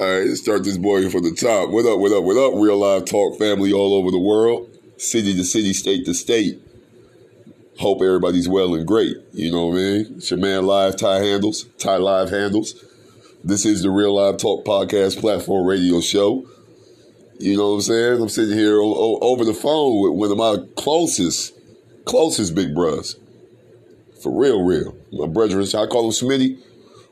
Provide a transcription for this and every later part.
All right, let's start this boy from the top. What up, what up, what up, real live talk family all over the world, city to city, state to state. Hope everybody's well and great. You know what I mean? It's your man Live Ty Handles, Ty Live Handles. This is the Real Live Talk Podcast Platform Radio Show. You know what I'm saying? I'm sitting here o- over the phone with one of my closest, closest big bros. For real, real. My brethren, I call him Smitty.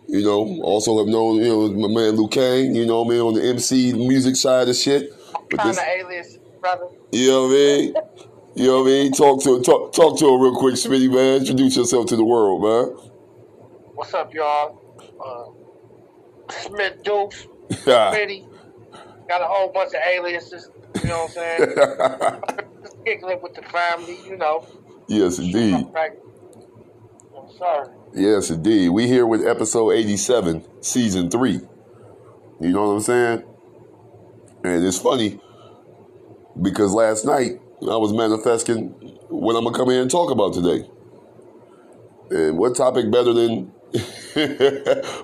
You know, also have known, you know, my man Luke Kane, you know I mean, on the MC music side of shit. But kind this, of alias, brother. you know what I mean? You know what I mean? Talk to talk talk to him real quick, Smitty, man. Introduce yourself to the world, man. What's up, y'all? Uh, Smith Dukes, Yeah. Smitty. Got a whole bunch of aliases. You know what I'm saying? Just kicking it with the family, you know. yes, indeed. I'm sorry. Yes, indeed. We here with episode 87, season three. You know what I'm saying? And it's funny because last night I was manifesting what I'm gonna come here and talk about today. And what topic better than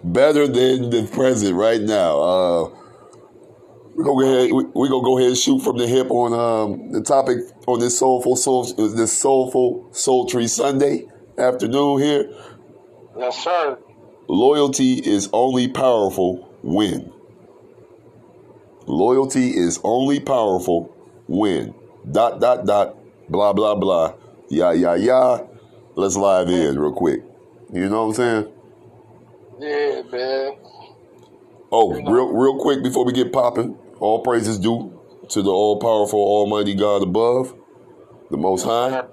better than the present right now? Uh, we go ahead. We, we gonna go ahead and shoot from the hip on um, the topic on this soulful soul this soulful sultry Sunday afternoon here. Yes, sir. Loyalty is only powerful when. Loyalty is only powerful when. Dot, dot, dot, blah, blah, blah. Yeah, yeah, yeah. Let's live in real quick. You know what I'm saying? Yeah, man. Oh, real, real quick before we get popping, all praises due to the all powerful, almighty God above, the Most High.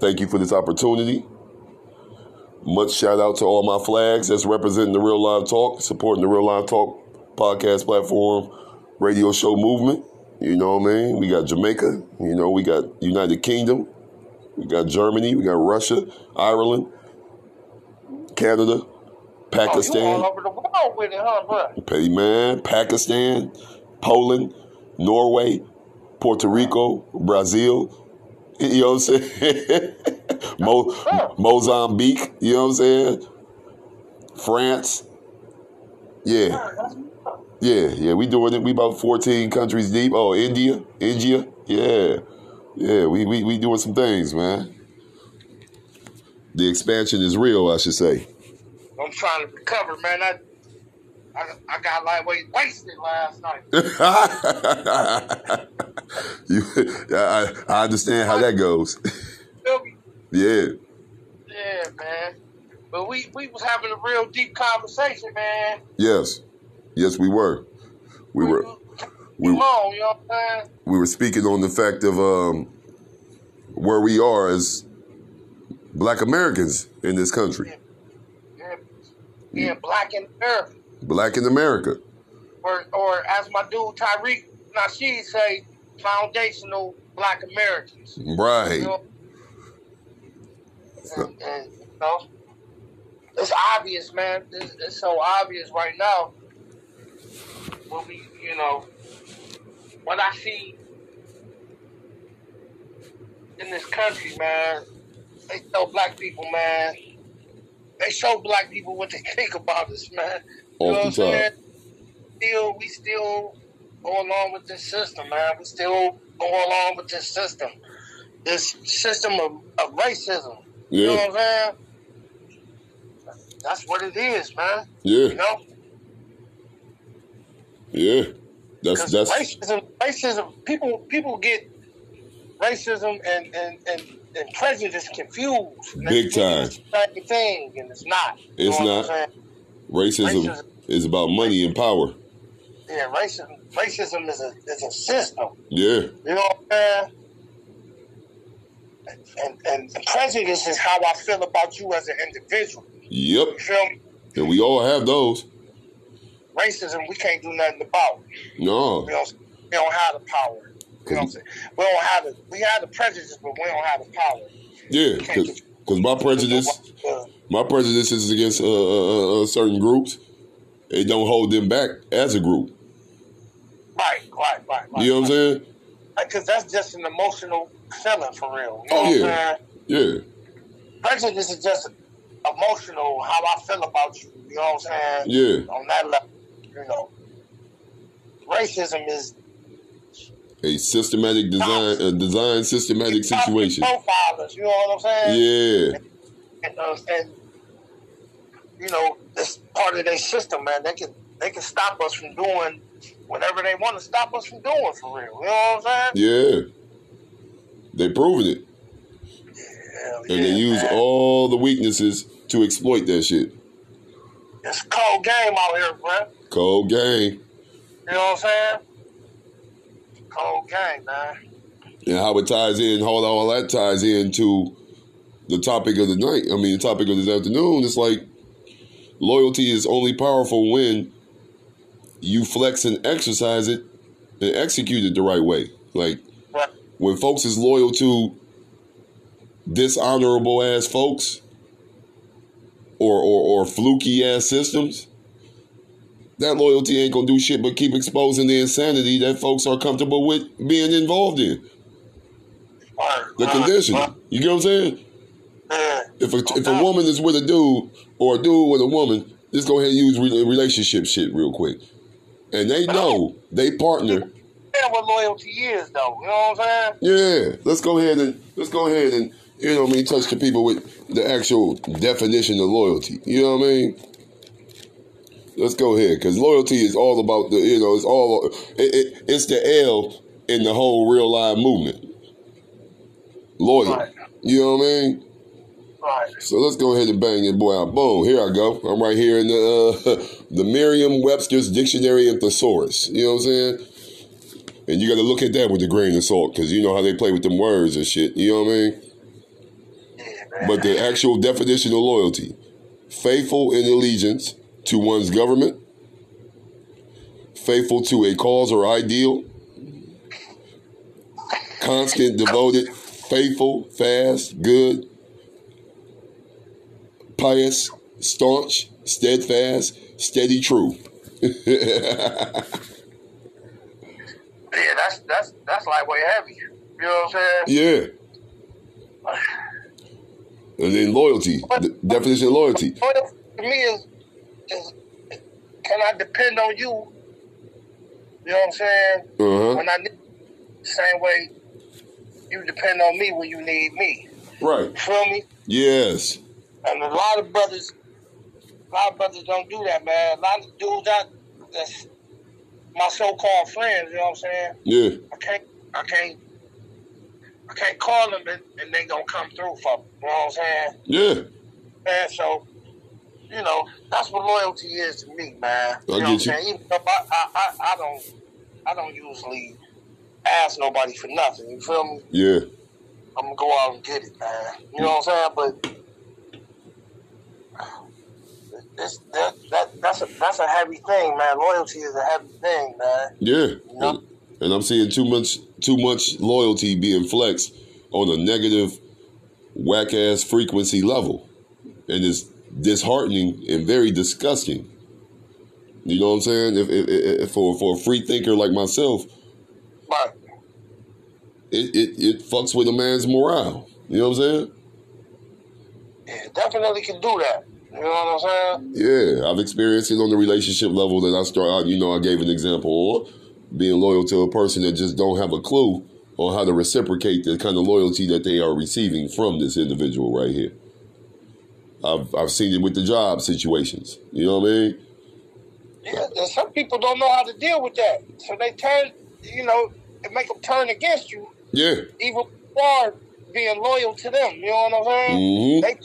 Thank you for this opportunity. Much shout out to all my flags that's representing the Real Live Talk, supporting the Real Live Talk podcast platform, radio show movement. You know what I mean? We got Jamaica, you know, we got United Kingdom, we got Germany, we got Russia, Ireland, Canada, Oh, Pakistan. all over the world with it, huh, bro? Man, Pakistan, Poland, Norway, Puerto Rico, Brazil. You know what I'm saying? Mo- Mozambique. You know what I'm saying? France. Yeah, yeah, yeah. We doing it. We about 14 countries deep. Oh, India, India. Yeah, yeah. We we we doing some things, man. The expansion is real, I should say. I'm trying to recover, man. I, I, I got lightweight wasted last night. you, I, I understand how that goes. Yeah, Yeah, man. But we, we was having a real deep conversation, man. yes, yes, we were. We were, we, Come on, you know what I'm saying? we were speaking on the fact of um, where we are as Black Americans in this country, Yeah, being black in America. Black in America. Or, or as my dude Tariq Nasheed say, foundational black Americans. Right. You know? And, and, you know, it's obvious, man. It's, it's so obvious right now. When we, you know, what I see in this country, man, they show black people, man. They show black people what they think about us, man. You know what I'm saying? Still, we still go along with this system, man. We still go along with this system. This system of, of racism. You know what I'm saying? That's what it is, man. yeah, You know? yeah. That's that's racism, racism, people people get racism and, and, and, and prejudice confused. And Big time. Thing, and it's not. It's not. Racism Racism. is about money and power. Yeah, racism, racism is a is a system. Yeah, You know what I'm saying? And, and, prejudice is how I feel about you as an individual. yep. You feel me? And we all have those. Racism, we can't do nothing about. No, We don't, we don't have the power. You know what I'm saying? We don't have the we have the prejudice, but we don't have the power. yeah, because my prejudice, my prejudice is against uh, uh, uh, certain groups. It don't hold them back as a group. Right, right, right, right. You know what I'm saying? Because that's just an emotional feeling for real. You know Oh, what yeah. I'm saying? Yeah, Prejudice is just emotional, how I feel about you. You know what I'm saying? yeah, On that level, you know. racism is A systematic design, a design systematic situation. Profilers, you know what I'm saying? Yeah, And, uh, and you know, it's part of their system, man. They can they can stop us from doing whatever they want to stop us from doing for real. You know what I'm saying? yeah. They proven it, Hell and they yeah, use man. all the weaknesses to exploit that shit. It's a cold game out here, bro. Cold game. You know what I'm saying? Cold game, man. and how it ties in, how all that ties into the topic of the night. I mean, the topic of this afternoon. It's like loyalty is only powerful when you flex and exercise it and execute it the right way. Like Right. when folks is loyal to dishonorable ass folks or or, or fluky ass systems. That loyalty ain't gonna do shit but keep exposing the insanity that folks are comfortable with being involved in the condition. You get what I'm saying? Yeah. If a, if a woman is with a dude or a dude with a woman, just go ahead and use re- relationship shit real quick. And they know they partner. Yeah, what loyalty is, though. You know what I'm saying? Yeah, let's go ahead and let's go ahead and you know what I mean touch the people with the actual definition of loyalty. You know what I mean? Let's go ahead because loyalty is all about the you know it's all it, it, it's the L in the whole real life movement. Loyal. Right. You know what I mean? So let's go ahead and bang it, boy out. Boom, here I go. I'm right here in the uh, the Merriam-Webster's Dictionary of Thesaurus. You know what I'm saying? And you got to look at that with a grain of salt because you know how they play with them words and shit. You know what I mean? But the actual definition of loyalty: faithful in allegiance to one's government, faithful to a cause or ideal, constant, devoted, faithful, fast, good, pious, staunch, steadfast, steady, true. yeah, that's that's that's lightweight heavy. You know what I'm saying? yeah. And then loyalty, the definition of loyalty. Loyalty to me is is can I depend on you? You know what I'm saying? Uh huh. When I need same way you depend on me when you need me. Right. You feel me? Yes. And a lot of brothers, a lot of brothers don't do that, man. A lot of dudes out that's my so-called friends. You know what I'm saying? Yeah. I can't, I can't, I can't call them and, and they gonna come through for me. You know what I'm saying? Yeah. Man, so you know that's what loyalty is to me, man. I You know get what I'm you. saying? Even though I, I, I, I don't, I don't usually ask nobody for nothing. You feel me? Yeah. I'm gonna go out and get it, man. You know what I'm saying? But that, that that's a that's a heavy thing, man. Loyalty is a heavy thing, man. Yeah. Yep. And, and I'm seeing too much too much loyalty being flexed on a negative whack ass frequency level. And it's disheartening and very disgusting. You know what I'm saying? If, if, if for for a free thinker like myself, But it, it, it fucks with a man's morale. You know what I'm saying? yeah, definitely can do that. You know what I'm saying? Yeah, I've experienced it on the relationship level that I start. You know, I gave an example, or being loyal to a person that just don't have a clue on how to reciprocate the kind of loyalty that they are receiving from this individual right here. I've I've seen it with the job situations. You know what I mean? Yeah, and some people don't know how to deal with that, so they turn. You know, it make them turn against you, Yeah. even for being loyal to them. You know what I'm saying? hmm They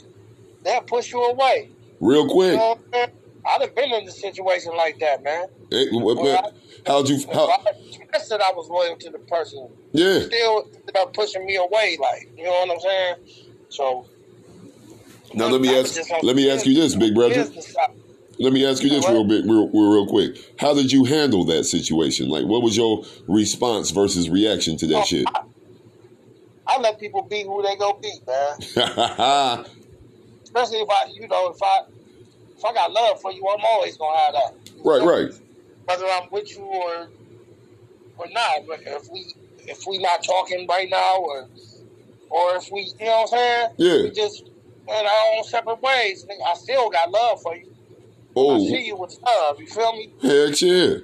they'll push you away. Real quick. know I'm saying? I'd have been in a situation like that, man. Hey, what- what- how'd you? How? I said I was loyal to the person. Yeah. Still about pushing me away, like you know what I'm saying. So Now let me ask. Let me ask you this, big brother. Let me ask you this real big, real, real, real quick. How did you handle that situation? Like, what was your response versus reaction to that oh, shit? I let people be who they go be, man. Especially if I, you know, if I if I got love for you, I'm always gonna have that. Right, right. Whether I'm with you or or not, but if we if we not talking right now, or or if we, you know what I'm saying? Yeah. We just went our own separate ways. I still got love for you. Oh. I see you with love. You feel me? heck yeah.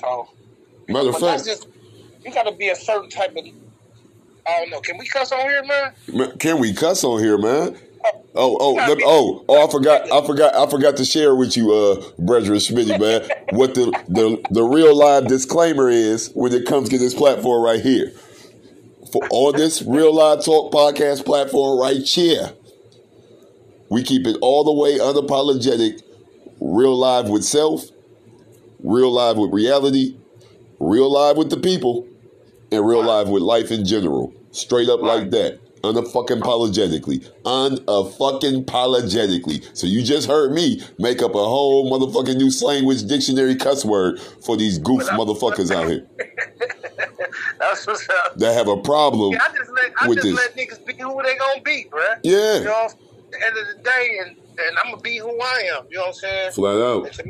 So, matter of fact, just, you got to be a certain type of. I don't know. Can we cuss on here, man? Can we cuss on here, man? Oh, oh, let, oh, oh! I forgot, I forgot, I forgot to share with you, uh, brethren Smitty, man, what the, the the real live disclaimer is when it comes to this platform right here. For all this real live talk podcast platform right here, we keep it all the way unapologetic, real live with self, real live with reality, real live with the people, and real live with life in general. Straight up like that. Unfucking apologetically. Unfucking apologetically. So you just heard me make up a whole motherfucking new slanguage dictionary cuss word for these goof motherfuckers out here. That's what's up. That have a problem yeah, I just let, I with just this. let niggas be who they gonna be, bruh. Yeah. You know, at the end of the day, and, and I'm gonna be who I am. You know what I'm saying? Flat out.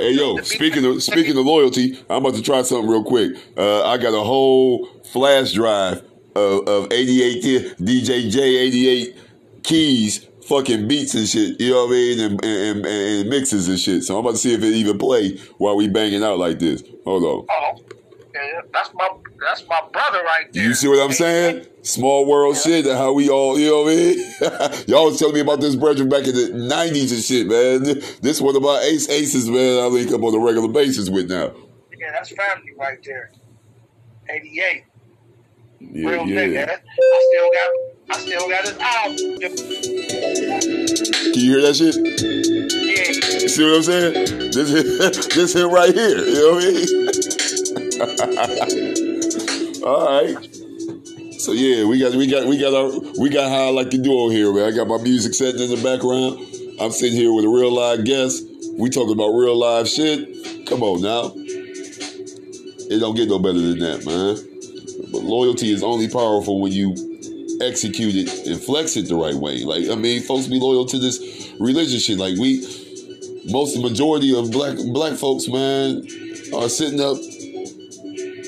Hey yo, speaking of speaking of loyalty, I'm about to try something real quick. Uh, I got a whole flash drive of, of 88 DJ J88 keys, fucking beats and shit. You know what I mean, and, and, and, mixes and shit. So I'm about to see if it even play while we banging out like this. Hold on. Oh, that's my that's my brother right there. You see what I'm saying? Small world yeah. shit. How we all, you know what I mean? Y'all was telling me about this brethren back in the '90s and shit, man. This one of my ace aces, man. I link up on a regular basis with now. Yeah, that's family right there. '88. Yeah, Real yeah. nigga. I still got, I still got his album. Can you hear that shit? Yeah. See what I'm saying? This hit, this hit right here. You know what I mean? All right. So yeah, we got we got we got our we got how I like to do on here, man. I got my music set in the background. I'm sitting here with a real live guest. We talking about real live shit. Come on now. It don't get no better than that, man. But loyalty is only powerful when you execute it and flex it the right way. Like I mean, folks be loyal to this religion shit. Like we, most the majority of black black folks, man, are sitting up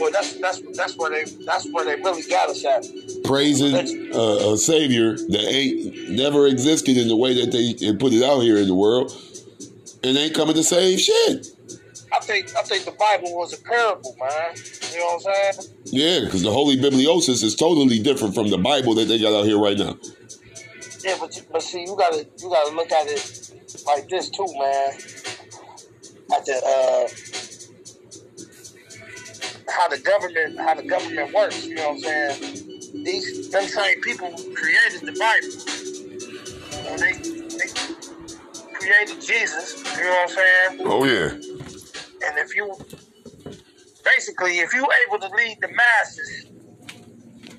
well, that's that's that's where they that's where they really got us at. Praising uh, a savior that ain't never existed in the way that they put it out here in the world, and ain't coming to save shit. I think I think the Bible was a parable, man. You know what I'm saying? Yeah, because the Holy Bibliosis is totally different from the Bible that they got out here right now. Yeah, but but see, you gotta you gotta look at it like this too, man. At the uh, how the government how the government works. You know what I'm saying? These them same people created the Bible. You know, they, they created Jesus. You know what I'm saying? Oh yeah. And if you basically if you able to lead the masses,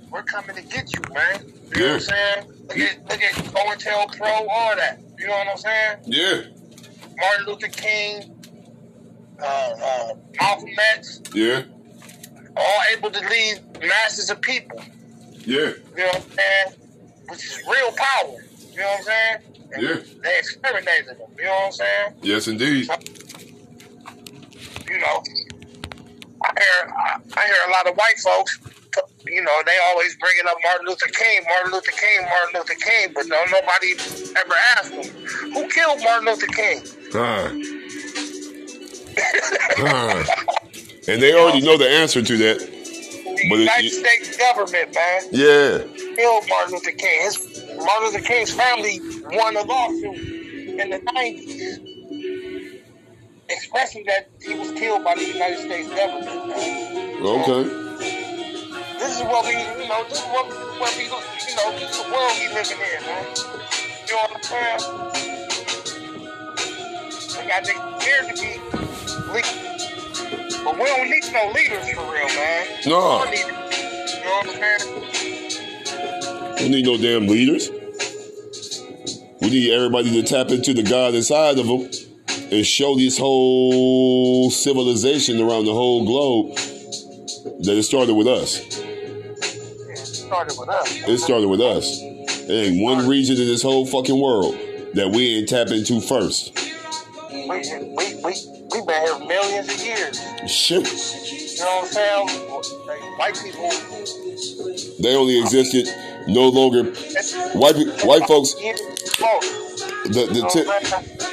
we're coming to get you, man. You yeah. know what I'm saying? Look at look at COINTELPRO, all that. You know what I'm saying? Yeah. Martin Luther King, uh, uh, Malcolm X. Yeah all able to lead masses of people. Yeah. You know what I'm saying? Which is real power. You know what I'm saying? And yeah. They exterminated them. You know what I'm saying? Yes, indeed. So, you know, I hear I, I hear a lot of white folks. You know, they always bringing up Martin Luther King, Martin Luther King, Martin Luther King, but no, nobody ever asked them who killed Martin Luther King. Huh. huh. And they already know the answer to that. The but United it, States government, man. Yeah. Killed Martin Luther King. His, Martin Luther King's family won a lawsuit in the 90s expressing that he was killed by the United States government. Okay. This is what we, you know, this is what, what we, you know, this is the world we living in, man. You know what I'm saying? They got their scared to be legal. But we don't need no leaders for real, man. No. Need, you know what I'm saying? We need no damn leaders. We need everybody to tap into the God inside of them and show this whole civilization around the whole globe that it started with us. It started with us. It started with us. There ain't one region in this whole fucking world that we ain't tap into first. We, we, we, We've been here millions of years. Shit. You know what I'm saying? White people. They only existed no longer. White white folks. The the, the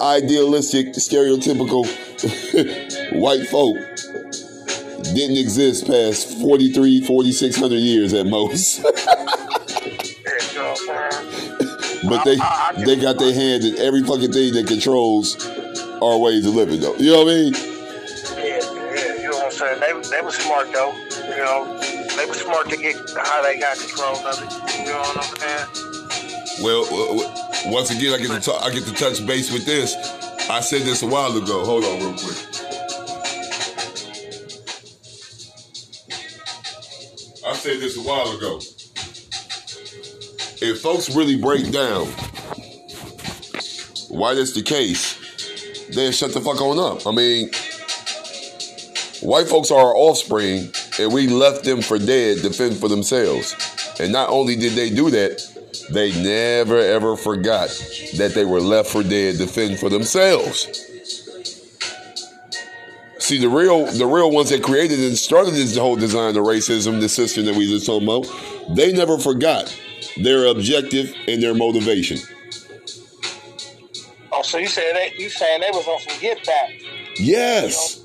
idealistic, stereotypical white folk didn't exist past 43, 4600 years at most. but they they got their hands in every fucking thing that controls our ways of living, though. You know what I mean? Yeah, yeah. You know what I'm saying? They, they were smart, though. You know, they were smart to get how they got control of it. You know what I'm saying? Well, uh, uh, once again, I get to talk, I get to touch base with this. I said this a while ago. Hold on, real quick. I said this a while ago. If folks really break down why that's the case, then shut the fuck on up. I mean, white folks are our offspring, and we left them for dead to fend for themselves. And not only did they do that, they never ever forgot that they were left for dead to fend for themselves. See the real the real ones that created and started this whole design of racism, the system that we just talking about, they never forgot their objective and their motivation. Oh, so you said that you saying they was on some get back? Yes.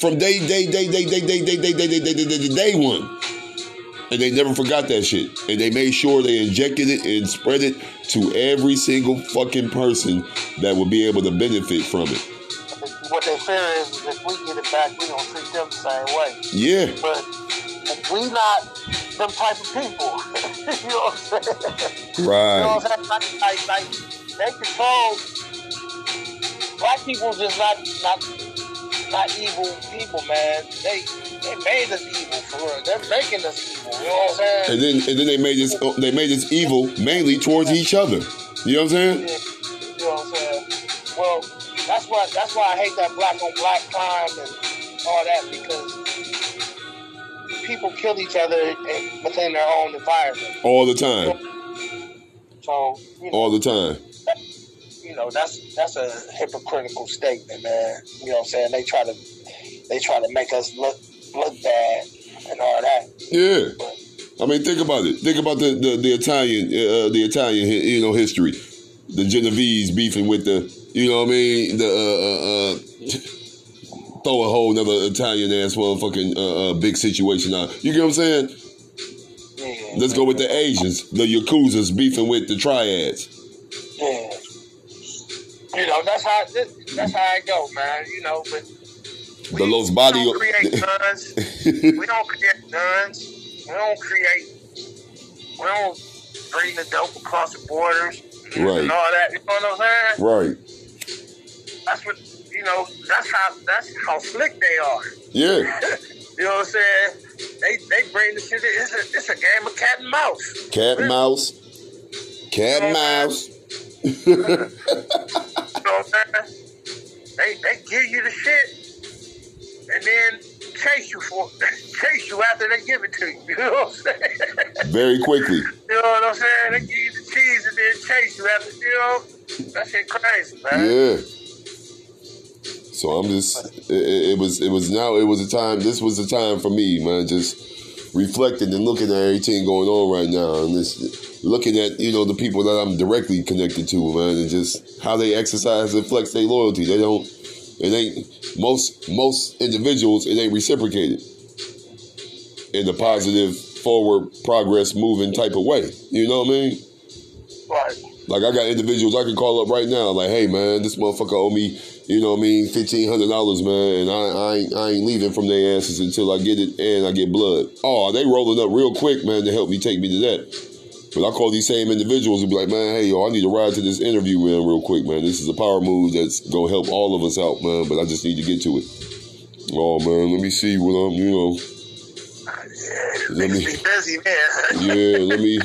From day day day day day day day day day day day day day day one. And they never forgot that shit. And they made sure they injected it and spread it to every single fucking person that would be able to benefit from it. What they fear is if we get it back, we don't treat them the same way. Yeah. But we not them type of people. you know what I'm saying? Right. You know what I'm saying? Like, like, like they control black people just not not not evil people, man. They they made us evil for real. They're making us evil. You know what I'm saying? And then and then they made this they made this evil mainly towards each other. You know what I'm saying? Yeah. You know what I'm saying? Well, that's why that's why I hate that black on black crime and all that because people kill each other within their own environment. All the time. So you know, all the time. You know, that's that's a hypocritical statement, man. You know what I'm saying? They try to they try to make us look look bad and all that. Yeah. I mean, think about it. Think about the the, the Italian uh, the Italian you know history, the Genovese beefing with the you know what I mean the uh, uh, uh throw a whole another Italian ass motherfucking uh, uh, big situation out. You get what I'm saying? Yeah. Let's go with the Asians, the Yakuzas beefing with the Triads. Yeah. You know that's how that's how I go, man. You know, but the Los Body. We don't create guns. we don't create guns. We don't create. We don't bring the dope across the borders right. and all that. You know what I'm saying? Right. That's what you know. That's how. That's how slick they are. Yeah. you know what I'm saying? They they bring the shit. It's a it's a game of cat and mouse. Cat and mouse. Cat and mouse. you know what I'm saying? They they give you the shit, and then chase you for chase you after they give it to you. You know what I'm saying? Very quickly. You know what I'm saying? They give you the cheese and then chase you after. You know that shit crazy, man. Yeah. So I'm just it, it, was it was now it was a time this was a time for me man just reflecting and looking at everything going on right now and this looking at you know the people that I'm directly connected to man and just how they exercise and flex their loyalty they don't it ain't most most individuals it ain't reciprocated in the positive forward progress moving type of way you know what I mean right like I got individuals I can call up right now like hey man this motherfucker owe me you know what I mean, fifteen hundred dollars, man, and I, I ain't, I ain't leaving from their asses until I get it and I get blood. Oh, they rolling up real quick, man, to help me take me to that. But I call these same individuals and be like, man, hey, yo, I need to ride to this interview, man, real quick, man. This is a power move that's gonna help all of us out, man. But I just need to get to it. Oh man, let me see what I'm, you know. Let me, busy, man. yeah, let me.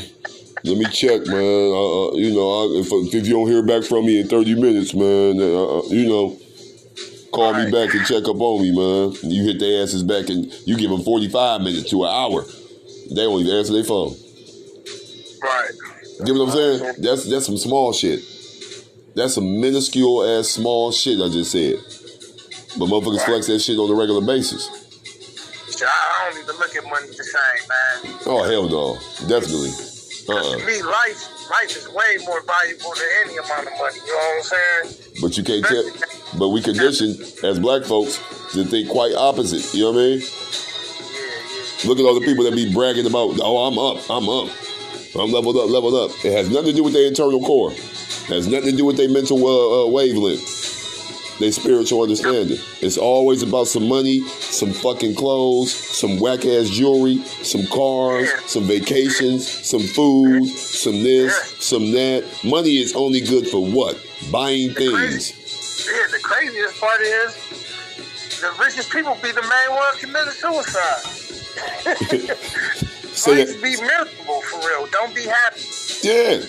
Let me check, man. Uh, you know, I, if if you don't hear back from me in thirty minutes, man, uh, you know, call All me back and check up on me, man. You hit their asses back and you give them forty five minutes to an hour. They don't even answer their phone. Right. You know what I'm saying? That's that's some small shit. That's some minuscule ass small shit I just said. But motherfuckers right. flex that shit on a regular basis. I don't even look at money the same, man. Oh hell no, definitely. Uh-uh. To me, life, life is way more valuable than any amount of money. You know what I'm saying? But you can't tell. But we conditioned as black folks to think quite opposite. You know what I mean? Yeah, yeah. Look at all the people that be bragging about, oh, I'm up, I'm up, I'm leveled up, leveled up. It has nothing to do with their internal core. It has nothing to do with their mental uh, uh, wavelength their spiritual understanding. It's always about some money, some fucking clothes, some whack ass jewelry, some cars, some vacations, some food, some this, some that. Money is only good for what? Buying things. Yeah, the craziest part is the richest people be the main ones committing suicide. so that, be miserable for real. Don't be happy. Yeah.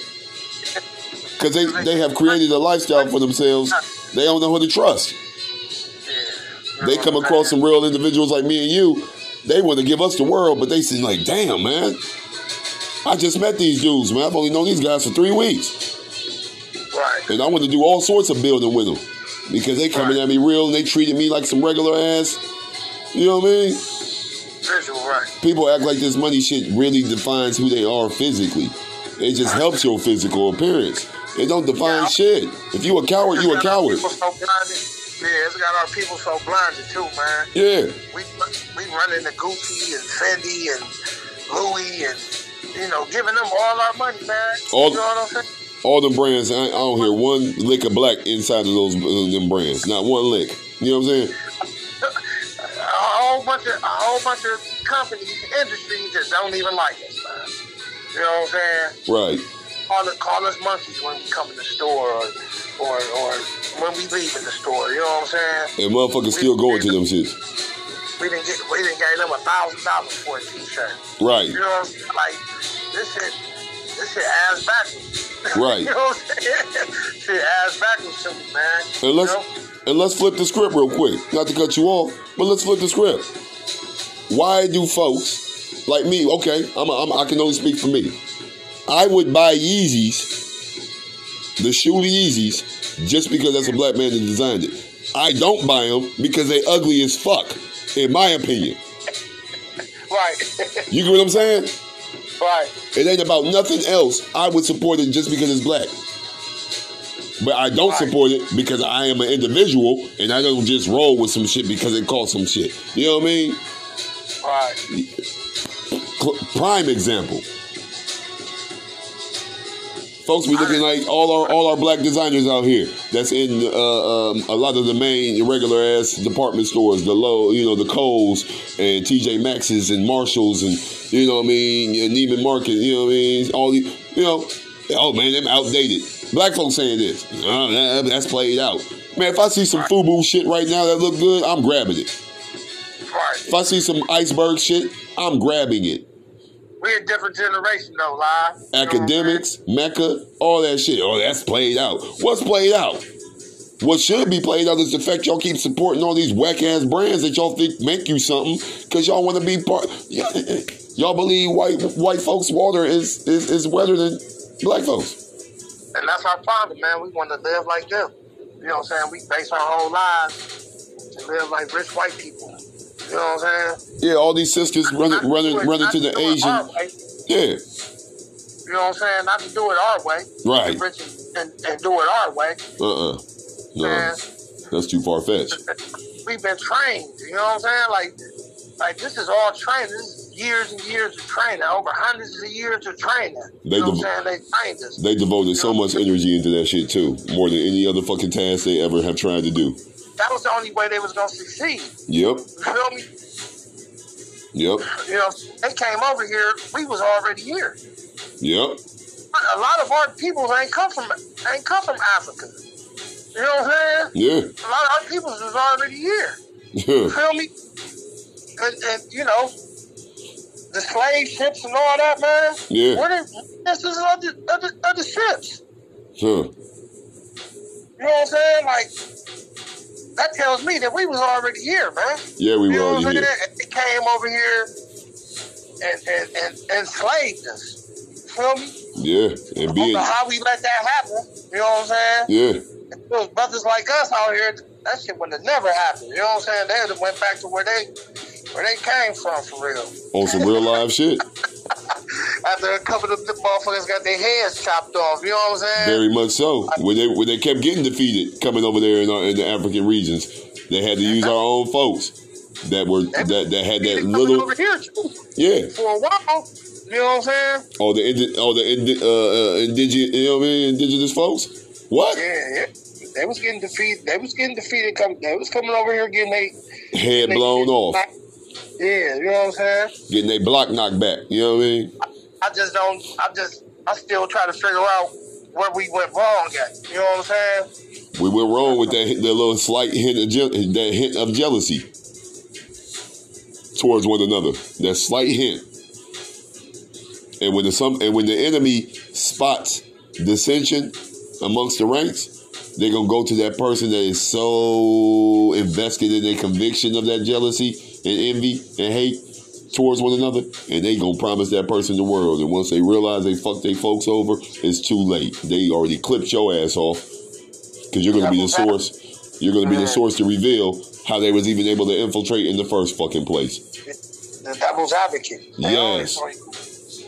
Because they, they have created a lifestyle for themselves they don't know who to trust. They come across some real individuals like me and you. They want to give us the world, but they seem like, damn, man. I just met these dudes, man. I've only known these guys for three weeks. Right. And I want to do all sorts of building with them because they coming right. at me real and they treated me like some regular ass. You know what I mean? Visual, right. People act like this money shit really defines who they are physically. It just helps your physical appearance. It don't define yeah. shit. If you a coward, you a coward. Yeah, it's got our people so blinded too, man. Yeah. We we run into Gucci and Fendi and Louis and you know giving them all our money, man. All, you know what I'm saying? All them brands, I, I don't hear one lick of black inside of those uh, them brands. Not one lick. You know what I'm saying? A whole bunch of a whole bunch of companies, industries that don't even like us, man. You know what I'm saying? Right call, call us monkeys when we come in the store or, or, or when we leave in the store. You know what I'm saying? And motherfuckers still going to them shits. We didn't get we didn't get them a thousand dollars for a t-shirt. Right. You know what I'm saying? Like this shit shit ass backwards. Right. you know what I'm saying? shit ass backwards to me, man. And let's you know? and let's flip the script real quick. Not to cut you off, but let's flip the script. Why do folks like me? Okay, I'm, a, I'm I can only speak for me. I would buy Yeezys, the shoe Yeezys, just because that's a black man that designed it. I don't buy them because they ugly as fuck, in my opinion. Right. you get what I'm saying? Right. It ain't about nothing else. I would support it just because it's black. But I don't right. support it because I am an individual and I don't just roll with some shit because it costs some shit. You know what I mean? Right. Prime example folks be looking like all our all our black designers out here. That's in uh, um, a lot of the main regular ass department stores, the low, you know, the Kohl's and TJ Maxx's and Marshalls and you know what I mean, and Neiman Marcus. You know what I mean? All the you know, oh man, them outdated. Black folks saying this. Oh, that's played out. Man, if I see some FUBU shit right now that look good, I'm grabbing it. If I see some iceberg shit, I'm grabbing it. We a different generation though, live. Akademiks, Mecca, all that shit. Oh, that's played out. What's played out? What should be played out is the fact y'all keep supporting all these whack ass brands that y'all think make you something because y'all want to be part. Y'all believe white white folks' water is, is is wetter than black folks. And that's our problem, man. We want to live like them. You know what I'm saying? We base our whole lives to live like rich white people. You know what I'm saying? Yeah, all these sisters running, running, running to the Asian. Yeah. You know what I'm saying? Not to do it our way. Right. And, and, do it our way. Uh uh No. Man. That's too far fetched. We've been trained. You know what I'm saying? Like, like this is all training. This is years and years of training. Over hundreds of years of training. They, you know devo- they trained us. They devoted you so much energy into that shit too, more than any other fucking task they ever have tried to do. That was the only way they was gonna succeed. Yep. You feel me? Yep. You know, they came over here. We was already here. Yep. A lot of our people ain't come from ain't come from Africa. You know what I'm saying? Yeah. A lot of our people was already here. Yeah. You feel me? And, and you know, the slave ships and all that, man. Yeah. Where they, this is other, other, other ships. Huh. You know what I'm saying? Like, that tells me that we was already here, man. Yeah, we you were already here. They came over here and, and, and, enslaved us. Feel me? Yeah, and being how we let that happen. You know what I'm saying? Yeah. Was brothers like us out here, that shit would have never happened. You know what I'm saying? They would have went back to where they where they came from for real. On some real live shit. after a couple of the motherfuckers got their heads chopped off. You know what I'm saying? Very much so. When they when they kept getting defeated coming over there in, our, in the African regions, they had to use our own folks that were that that had that little yeah for a while. You know what I'm saying? Oh, the oh the uh, uh, indigenous, you know what I mean? Indigenous folks. What? Yeah, yeah. They was getting defeated. They was getting defeated. Come, they was coming over here getting they head blown off. Yeah, you know what I'm saying? Getting their block knocked back. You know what I mean? I, I just don't. I just. I still try to figure out where we went wrong at. You know what I'm saying? We went wrong with that, that little slight hint of je- that hint of jealousy towards one another. That slight hint. And when the some and when the enemy spots dissension amongst the ranks, they're gonna go to that person that is so invested in their conviction of that jealousy and envy and hate towards one another, and they gonna promise that person the world. And once they realize they fucked their folks over, it's too late. They already clipped your ass off because you're gonna be the source. You're gonna be the source to reveal how they was even able to infiltrate in the first fucking place. The devil's advocate. They yes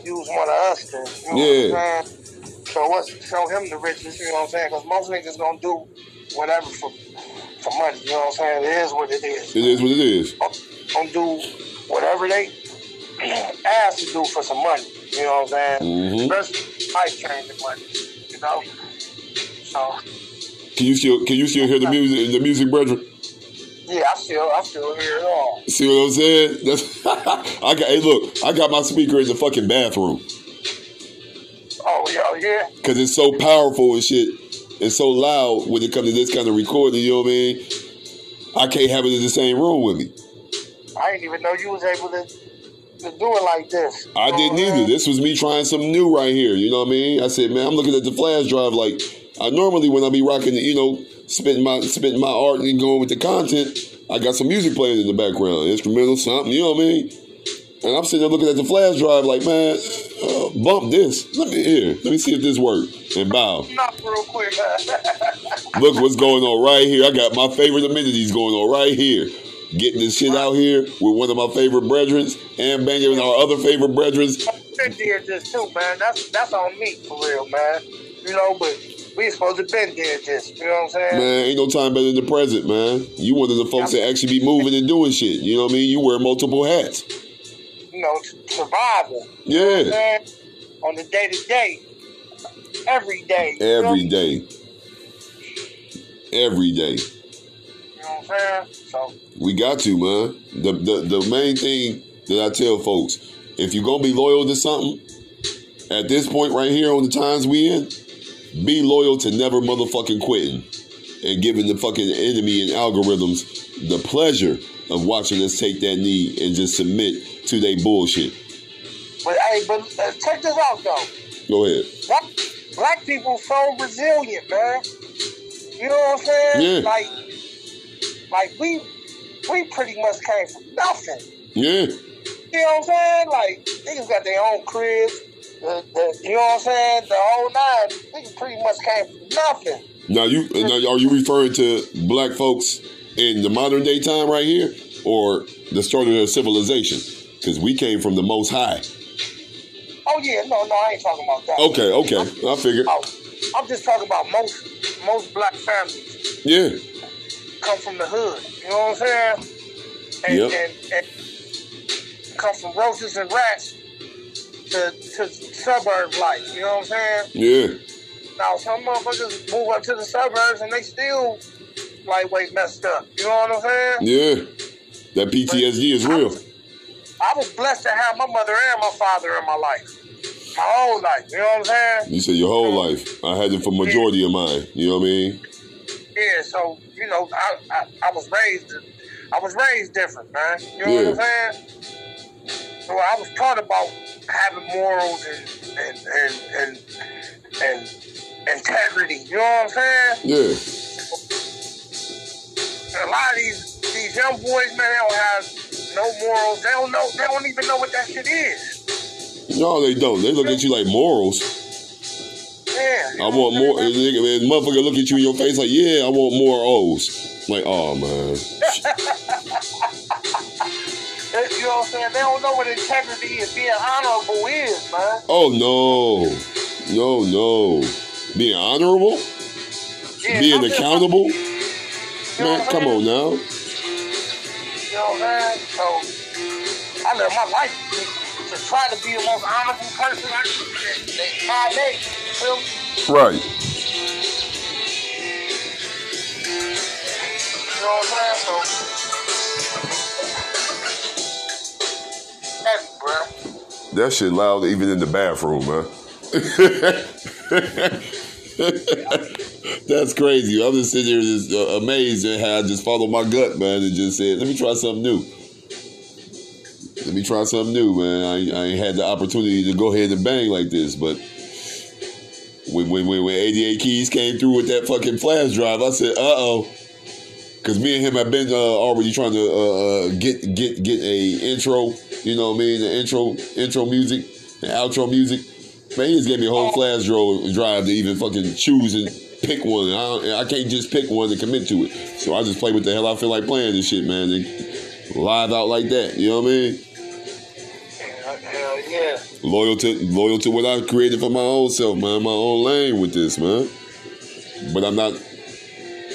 use one of us to, you know yeah. Show us, show him the riches, you know what I'm saying? Because most niggas gonna do whatever for for money, you know what I'm saying? It is what it is. It is what it is. Gonna do whatever they ask to do for some money, you know what I'm saying? Mm-hmm. Especially life changing money, you know? So. Can you still can you still hear the music the music, brethren? Yeah, I still, I still hear it all. See what I'm saying? That's, I got. Hey, look, I got my speaker in the fucking bathroom. Oh yeah, yeah. Because it's so powerful and shit. It's so loud when it comes to this kind of recording. You know what I mean? I can't have it in the same room with me. I didn't even know you was able to, to do it like this. I didn't either. This was me trying something new right here. You know what I mean? I said, man, I'm looking at the flash drive like I normally when I be rocking, the, you know spitting my spitting my art and going with the content, I got some music playing in the background, instrumental, something, you know what I mean? And I'm sitting there looking at the flash drive like, man, uh, bump this. Let me here. Let me see if this works. And bow. Not real quick. Look what's going on right here. I got my favorite amenities going on right here. Getting this shit out here with one of my favorite brethren and banging with our other favorite brethren. I did this too, man. That's that's on me for real, man. You know, but we supposed to been there just, you know what I'm saying? Man, ain't no time better than the present, man. You one of the folks that actually be moving and doing shit. You know what I mean? You wear multiple hats. You know, survival. Yeah. On the day to day. Every day. Every day. Every day. You know what I'm saying? So we got to, man. The the the main thing that I tell folks, if you're gonna be loyal to something, at this point right here on the times we in, be loyal to never motherfucking quitting and giving the fucking enemy and algorithms the pleasure of watching us take that knee and just submit to their bullshit. But hey, but uh, check this out though. Go ahead. Black, black people so resilient, man. You know what I'm saying? Yeah. Like, like we we pretty much came from nothing. Yeah. You know what I'm saying? Like niggas got their own cribs the, the, you know what I'm saying? The whole nine, niggas pretty much came from nothing. Now you now are you referring to black folks in the modern day time right here, or the start of their civilization? Because we came from the Most High. Oh yeah, no, no, I ain't talking about that. Okay, okay, I'm, I figured. I, I'm just talking about most most black families. Yeah. Come from the hood. You know what I'm saying? And, yep. and, and come from roaches and rats to, to suburb life. You know what I'm saying? Yeah. Now some motherfuckers move up to the suburbs and they still lightweight messed up. You know what I'm saying? Yeah. That PTSD is real. I was, I was blessed to have my mother and my father in my life. My whole life. You know what I'm saying? You said your whole life. I had it for majority yeah. of mine. You know what I mean? Yeah, so, you know, I, I, I was raised I was raised different, man. You know yeah. what I'm saying? So I was taught about having morals and and and and, and integrity. You know what I'm saying? Yeah. A lot of these these young boys, man, they don't have no morals. They don't know. They don't even know what that shit is. No, they don't. They look at you like morals. Yeah. I want more. Man, motherfucker look at you in your face like, yeah, I want more O's. Like, oh man. you know what I'm saying? They don't know what integrity and being honorable is, man. Oh no, no, no. Being honorable, yeah, being accountable. Man, come on now. You know what I'm saying? So I live my life to try to be the most honorable person I can. My day, feel Right. You know what I'm saying? So, heavy. That shit loud even in the bathroom, man. That's crazy. I'm just sitting here just uh, amazed at how I just followed my gut, man, and just said, let me try something new let me try something new, man. I, I ain't had the opportunity to go ahead and bang like this, but when when when, when 88 Keys came through with that fucking flash drive, I said, uh oh. Cause me and him have been uh, already trying to uh, uh, get get get a intro, you know what I mean, the intro intro music, the outro music. Man, he just gave me a whole flash drive to even fucking choose and pick one. I, I can't just pick one and commit to it. So I just play what the hell I feel like playing this shit, man. And live out like that. You know what I mean? Hell yeah. Loyal to loyal to what I created for my own self, man. My own lane with this, man. But I'm not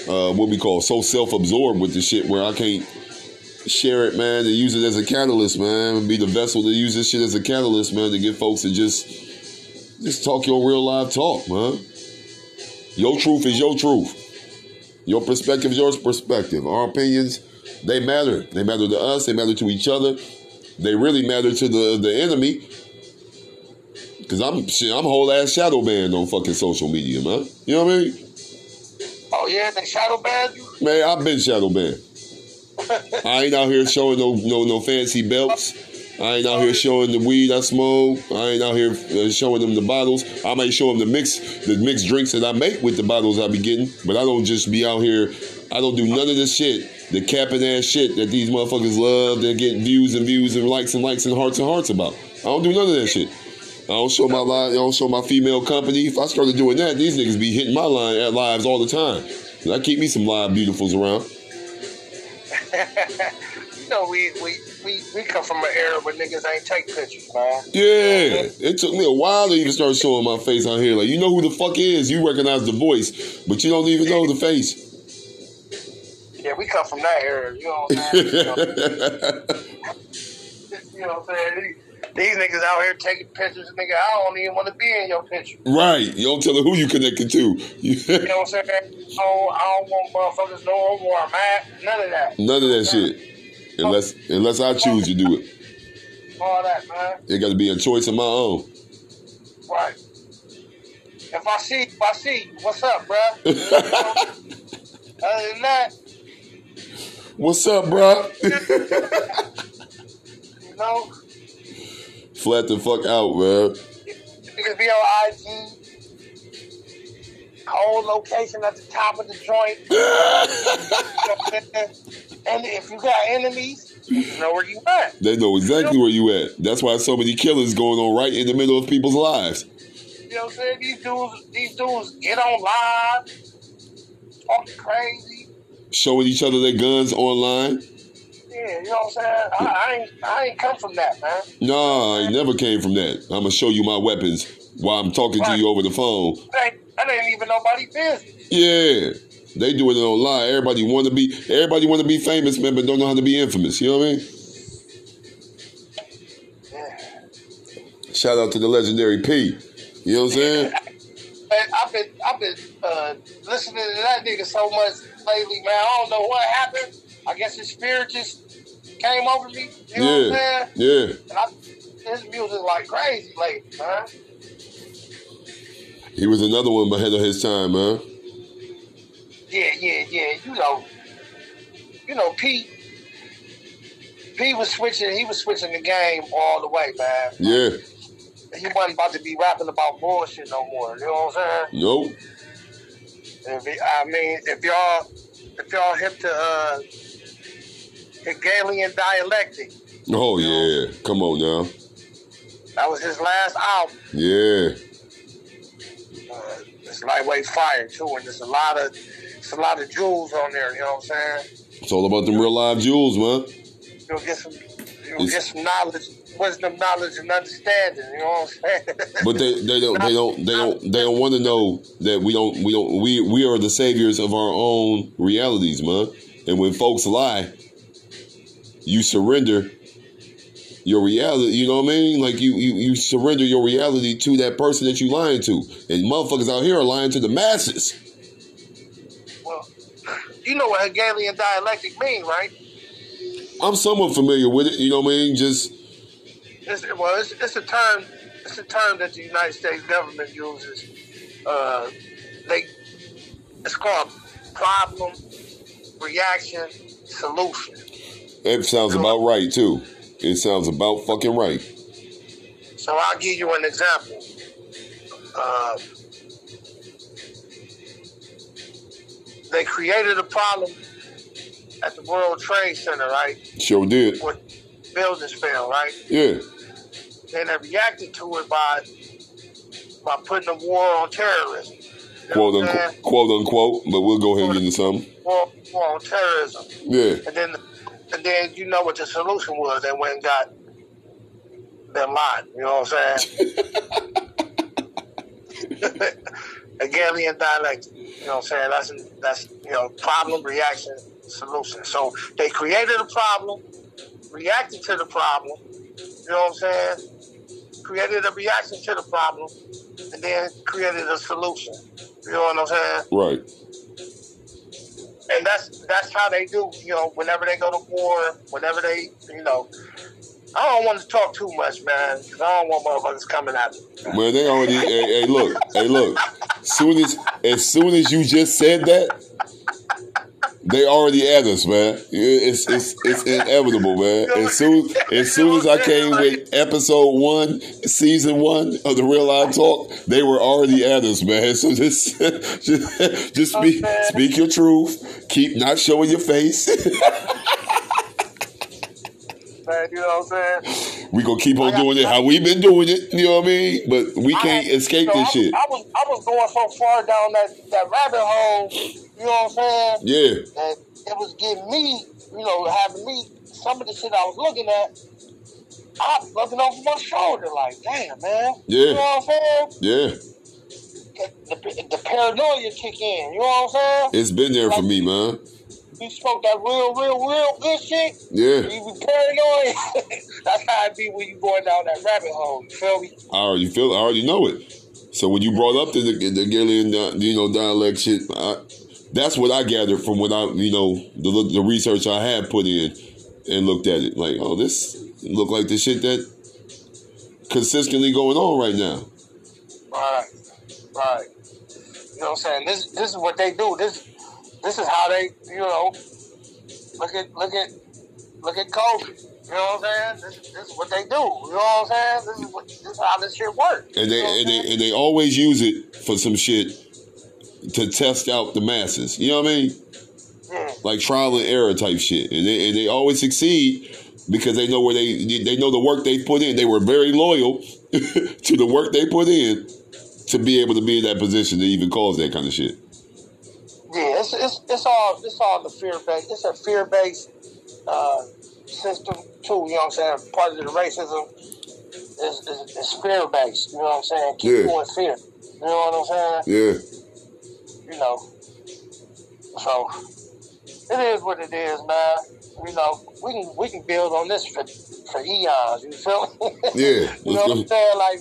uh, what we call so self-absorbed with the shit where I can't share it, man, and use it as a catalyst, man. Be the vessel to use this shit as a catalyst, man, to get folks to just just talk your real live talk, man. Your truth is your truth. Your perspective is your perspective. Our opinions, they matter. They matter to us. They matter to each other. They really matter to the the enemy. Cause I'm shit, I'm a whole ass shadow banned on fucking social media, man. You know what I mean? Oh yeah, they shadow banned you? Man, I've been shadow banned. I ain't out here showing no no no fancy belts. I ain't out here showing the weed I smoke. I ain't out here uh, showing them the bottles. I might show them the mix, the mixed drinks that I make with the bottles I be getting. But I don't just be out here. I don't do none of this shit, the capping ass shit that these motherfuckers love. They're getting views and views and likes and likes and hearts and hearts about. I don't do none of that shit. I don't show my line. I don't show my female company. If I started doing that, these niggas be hitting my line at lives all the time. I keep me some live beautifuls around. you know, we, we we we come from an era where niggas ain't take pictures, man. Yeah, it took me a while to even start showing my face on here. Like, you know who the fuck is? You recognize the voice, but you don't even know the face. Yeah, we come from that era. You know what I'm saying? you, know, what I'm saying? These niggas out here taking pictures, nigga. I don't even want to be in your picture. Right. You don't tell them who you connected to. you know what I'm saying? So I don't want motherfuckers know where I'm at. None of that. None of that shit. Unless unless I choose to do it. All that, man. It got to be a choice of my own. Right. If I see, if I see, what's up, bro? Other than that, what's up, bro? you know. Flat the fuck out, man. You can be on IG. Whole location at the top of the joint. and if you got enemies, you know where you at. They know exactly where you at. That's why so many killings going on right in the middle of people's lives. You know what I'm saying? These dudes, these dudes get on live, talking crazy, showing each other their guns online. Yeah, you know what I'm saying? I, I, ain't, I ain't come from that, man. Nah, I never came from that. I'm gonna show you my weapons while I'm talking right. to you over the phone. That ain't, that ain't even nobody business. Yeah. They do it online. Everybody want to be everybody want to be famous, man, but don't know how to be infamous. You know what I mean? Shout out to the legendary P. You know what I'm saying? I've been I've been uh, listening to that nigga so much lately, man. I don't know what happened. I guess his spirit just came over me. You know yeah. what I'm saying? Yeah. And I, his music like crazy lately, man. He was another one ahead of his time, man. Yeah, yeah, yeah. You know, you know, Pete. Pete was switching. He was switching the game all the way, man. Yeah. He wasn't about to be rapping about bullshit no more. You know what I'm saying? Nope. If I mean, if y'all, if y'all hip to uh, Hegelian dialectic. Oh yeah, know? come on now. That was his last album. Yeah. Uh, it's lightweight fire too, and there's a lot of, it's a lot of jewels on there. You know what I'm saying? It's all about them real live jewels, man. You'll get some, you'll it's, knowledge, wisdom, knowledge, and understanding. You know what I'm saying? But they, they don't they don't they don't they don't want to know that we don't we don't we we are the saviors of our own realities, man. And when folks lie, you surrender your reality. You know what I mean? Like you you you surrender your reality to that person that you lying to, and motherfuckers out here are lying to the masses. You know what Hegelian dialectic mean, right? I'm somewhat familiar with it. You know what I mean? Just it's, well, it's, it's a term. It's a term that the United States government uses. Uh, they it's called problem, reaction, solution. That sounds about right too. It sounds about fucking right. So I'll give you an example. Uh, they created a problem at the World Trade Center, right? Sure did. With buildings fell, right? Yeah. Then they reacted to it by by putting a war on terrorism. You quote unquote, quote unquote, but we'll go ahead and get into something. War, war on terrorism. Yeah. And then and then you know what the solution was. They went and got Bin Laden. You know what I'm saying? Hegelian dialect. You know what I'm saying? That's that's you know problem, reaction, solution. So they created a problem, reacted to the problem. You know what I'm saying? Created a reaction to the problem, and then created a solution. You know what I'm saying? Right and that's that's how they do. You know, whenever they go to war, whenever they, you know, I don't want to talk too much, man, I don't want motherfuckers coming at me. Man, they already. hey, hey, look, hey, look. Soon as as soon as you just said that, they already at us, man. It's it's it's inevitable, man. As soon as soon as I came with episode one, season one of the Real Live Talk, they were already at us, man. So just just just oh, speak speak your truth. Keep not showing your face. You know what I'm saying? We gonna keep on doing it how we been doing it. You know what I mean? But we can't had, escape you know, this I, shit. I was I was going so far down that that rabbit hole you know what I'm saying? Yeah. And it was getting me, you know, having me, some of the shit I was looking at, I was looking over my shoulder like, damn, man. Yeah. You know what I'm saying? Yeah. The, the, paranoia kick in. You know what I'm saying? It's been there like, for me, man. You spoke that real, real, real good shit. Yeah. You be paranoid. That's how it be when you going down that rabbit hole. You feel me? I already feel. I already know it. So when you brought up the the, the uh, you know, dialect shit, I, that's what I gathered from what I, you know, the, the research I had put in and looked at it. Like, oh, this look like the shit that consistently going on right now. Right, right. You know what I'm saying? This this is what they do. This this is how they, you know, look at look at look at COVID. You know what I'm saying? This, this is what they do. You know what I'm saying? This is what this is how this shit works. And they you know and they and they always use it for some shit to test out the masses. You know what I mean? Yeah. Like trial and error type shit, and they, and they always succeed because they know where they they know the work they put in. They were very loyal to the work they put in to be able to be in that position to even cause that kind of shit. Yeah, it's it's, it's all it's all the fear based. It's a fear based uh, system too. You know what I'm saying? Part of the racism is, is, is fear based. You know what I'm saying? Keep yeah. in fear. You know what I'm saying? Yeah you know. So it is what it is, man. You know, we can we can build on this for for eons. You feel me? Yeah. you know what I'm saying? Like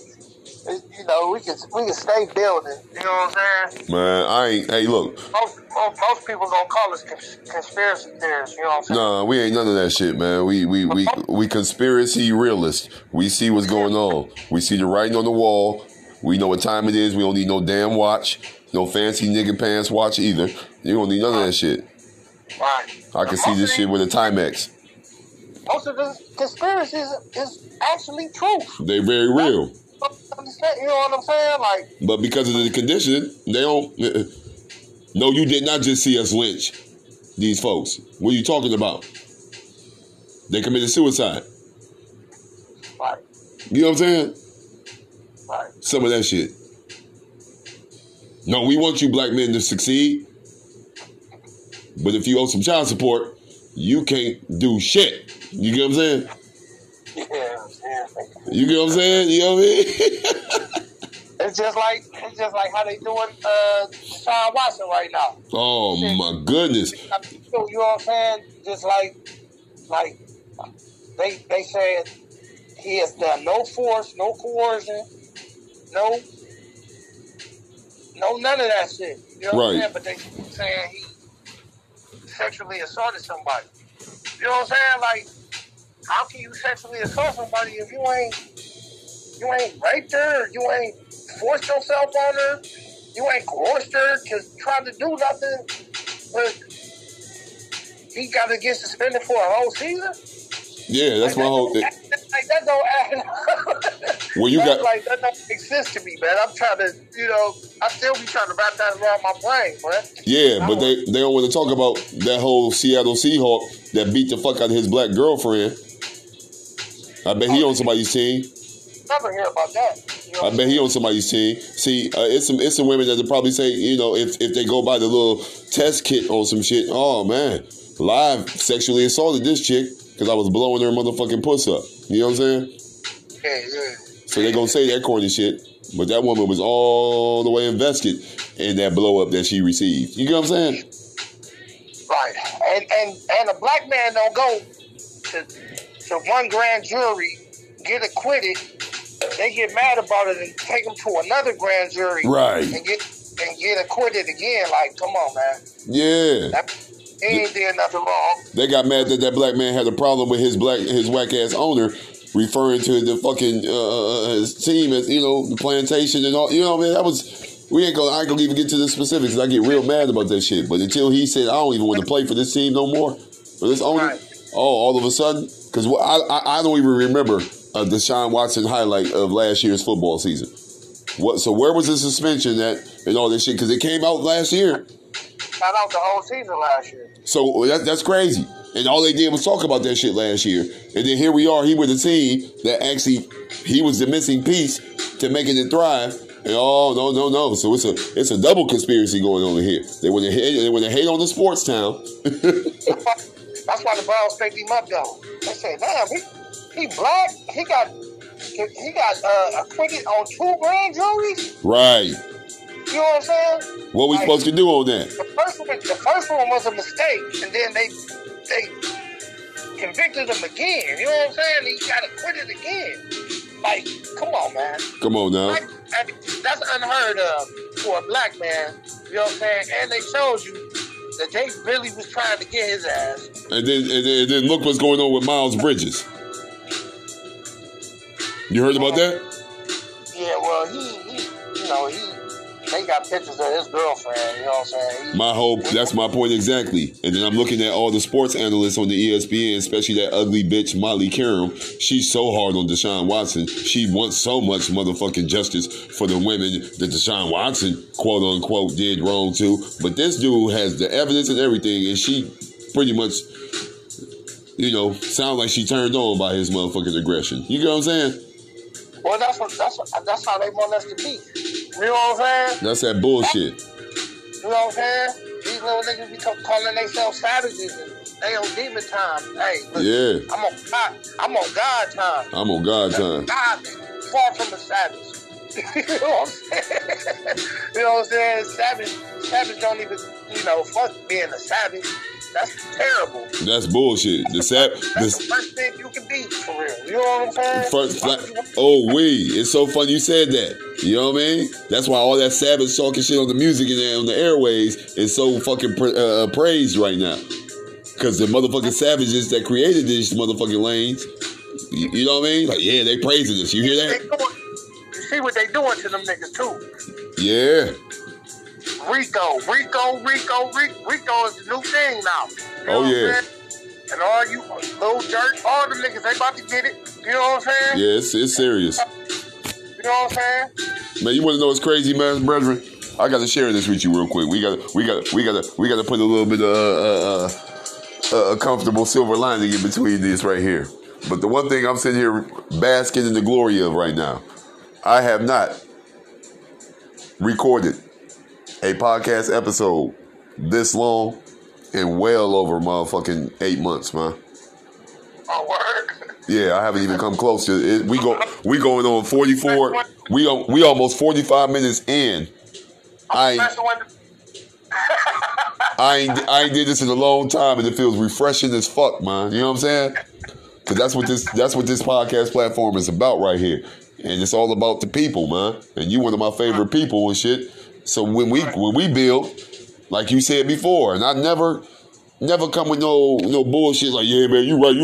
you know, we can we can stay building. You know what I'm saying? Man, I ain't. Hey, look. Most, most, most people gonna call us conspiracy theorists. You know what I'm saying? Nah, we ain't none of that shit, man. We we we we conspiracy realists. We see what's going on. We see the writing on the wall. We know what time it is. We don't need no damn watch. No fancy nigga pants watch either. You don't need none of that shit. Right. I can see this shit with a Timex. Most of the conspiracies is actually truth. They're very real. You know what I'm saying? Like, but because of the condition, they don't. No, you did not just see us lynch these folks. What are you talking about? They committed suicide. Right. You know what I'm saying? Right. Some of that shit. No, we want you black men to succeed. But if you owe some child support, you can't do shit. You get what I'm saying? You get what I'm saying? You know what I mean? it's just like it's just like how they doing uh Sean Watson right now. Oh my goodness. You know what I'm saying? Just like like they they said he has done no force, no coercion, no no none of that shit. You know what I'm saying? But they saying he sexually assaulted somebody. You know what I'm saying? Like, how can you sexually assault somebody if you ain't you ain't raped her, you ain't forced yourself on her, you ain't coerced her to try to do nothing, but he got to get suspended for a whole season? Yeah, that's like, my whole thing. Like that don't add. well, you got like that don't make sense to me, man. I'm trying to, you know, I still be trying to wrap that around my brain, man. Yeah, but they they don't want to talk about that whole Seattle Seahawk that beat the fuck out of his black girlfriend. I bet he on somebody's team. Never hear about that. You know I bet he on somebody's team. See, uh, it's some it's some women that probably say, you know, if if they go by the little test kit on some shit, oh man, live sexually assaulted this chick because I was blowing her motherfucking puss up. You know what I'm saying? Yeah, yeah. So they gonna say that corny shit, but that woman was all the way invested in that blow up that she received. You know what I'm saying? Right. And and and a black man don't go to to one grand jury, get acquitted, they get mad about it and take them to another grand jury, right? And get and get acquitted again. Like, come on, man. Yeah. That, he ain't did nothing wrong. They got mad that that black man had a problem with his black his whack ass owner referring to the fucking uh, uh, uh, his team as you know the plantation and all. You know, man, that was we ain't gonna I ain't gonna even get to the specifics. I get real mad about that shit. But until he said I don't even want to play for this team no more, for this owner, right. oh, all of a sudden, because I, I, I don't even remember a Deshaun Watson highlight of last year's football season. What? So where was the suspension that and all this shit? Because it came out last year. Found out the whole season last year. So that, that's crazy. And all they did was talk about that shit last year. And then here we are, he with a team that actually he was the missing piece to making it thrive. And oh no no no! So it's a it's a double conspiracy going on here. They want to hate they want to hate on the sports town. That's why the Browns picked him up though. They said, "Damn, he he black. He got he got uh, acquitted on two grand juries." Right. You know what I'm saying? What we like, supposed to do on that? The first one, the first one was a mistake, and then they they convicted him again. You know what I'm saying? He got acquitted again. Like, come on, man. Come on now. Like, that's unheard of for a black man. You know what I'm saying? And they showed you that they really was trying to get his ass. And then, and then, and then look what's going on with Miles Bridges. You heard about that? Yeah, well, he, he you know, he they got pictures of his girlfriend. You know what I'm saying? my hope. That's my point exactly. And then I'm looking at all the sports analysts on the ESPN, especially that ugly bitch Molly Qerim. She's so hard on Deshaun Watson. She wants so much motherfucking justice for the women that Deshaun Watson quote unquote did wrong to. But this dude has the evidence and everything, and she pretty much. You know, sound like she turned on by his motherfucking aggression. You know what I'm saying? Well, that's what that's what, that's how they want us to be. You know what I'm saying? That's that bullshit. You know what I'm saying? These little niggas be calling themselves savages they on demon time. Hey, look, yeah. I'm on God. I'm on God time. I'm on God time. God, far from the savage. you know what I'm saying? you know what I'm saying? Savage, savage don't even, you know, fuck being a savage. That's terrible. That's bullshit. The sap. That's the, the first thing you can be for real. You know what I'm saying? First, like, oh, we. It's so funny you said that. You know what I mean? That's why all that savage talking shit on the music and on the airways is so fucking pra- uh, praised right now. Because the motherfucking savages that created these motherfucking lanes, you, you, know what I mean? Like, yeah, they praising this. You hear that? you see what they doing to them niggas too? Yeah. RICO, RICO, RICO, RICO, RICO is the new thing now. You know oh yeah. And all you little dirt, all the niggas, they about to get it. You know what I'm saying? Yeah, it's, it's serious. You know what I'm saying? Man, you want to know what's crazy, man, brethren? I got to share this with you real quick. We got, to we got, we got, to we got to put a little bit of uh, uh, uh, a comfortable silver lining in between this right here. But the one thing I'm sitting here basking in the glory of right now, I have not recorded a podcast episode this long in well over motherfucking eight months, man. Oh, word. Yeah, I haven't even come close to it. We go, we going on forty four. We we almost forty five minutes in. I I ain't I ain't did this in a long time, and it feels refreshing as fuck, man. You know what I'm saying? Because that's what this that's what this podcast platform is about right here, and it's all about the people, man. And you one of my favorite people and shit. So when we when we build, like you said before, and I never never come with no no bullshit like, yeah, man, you right, you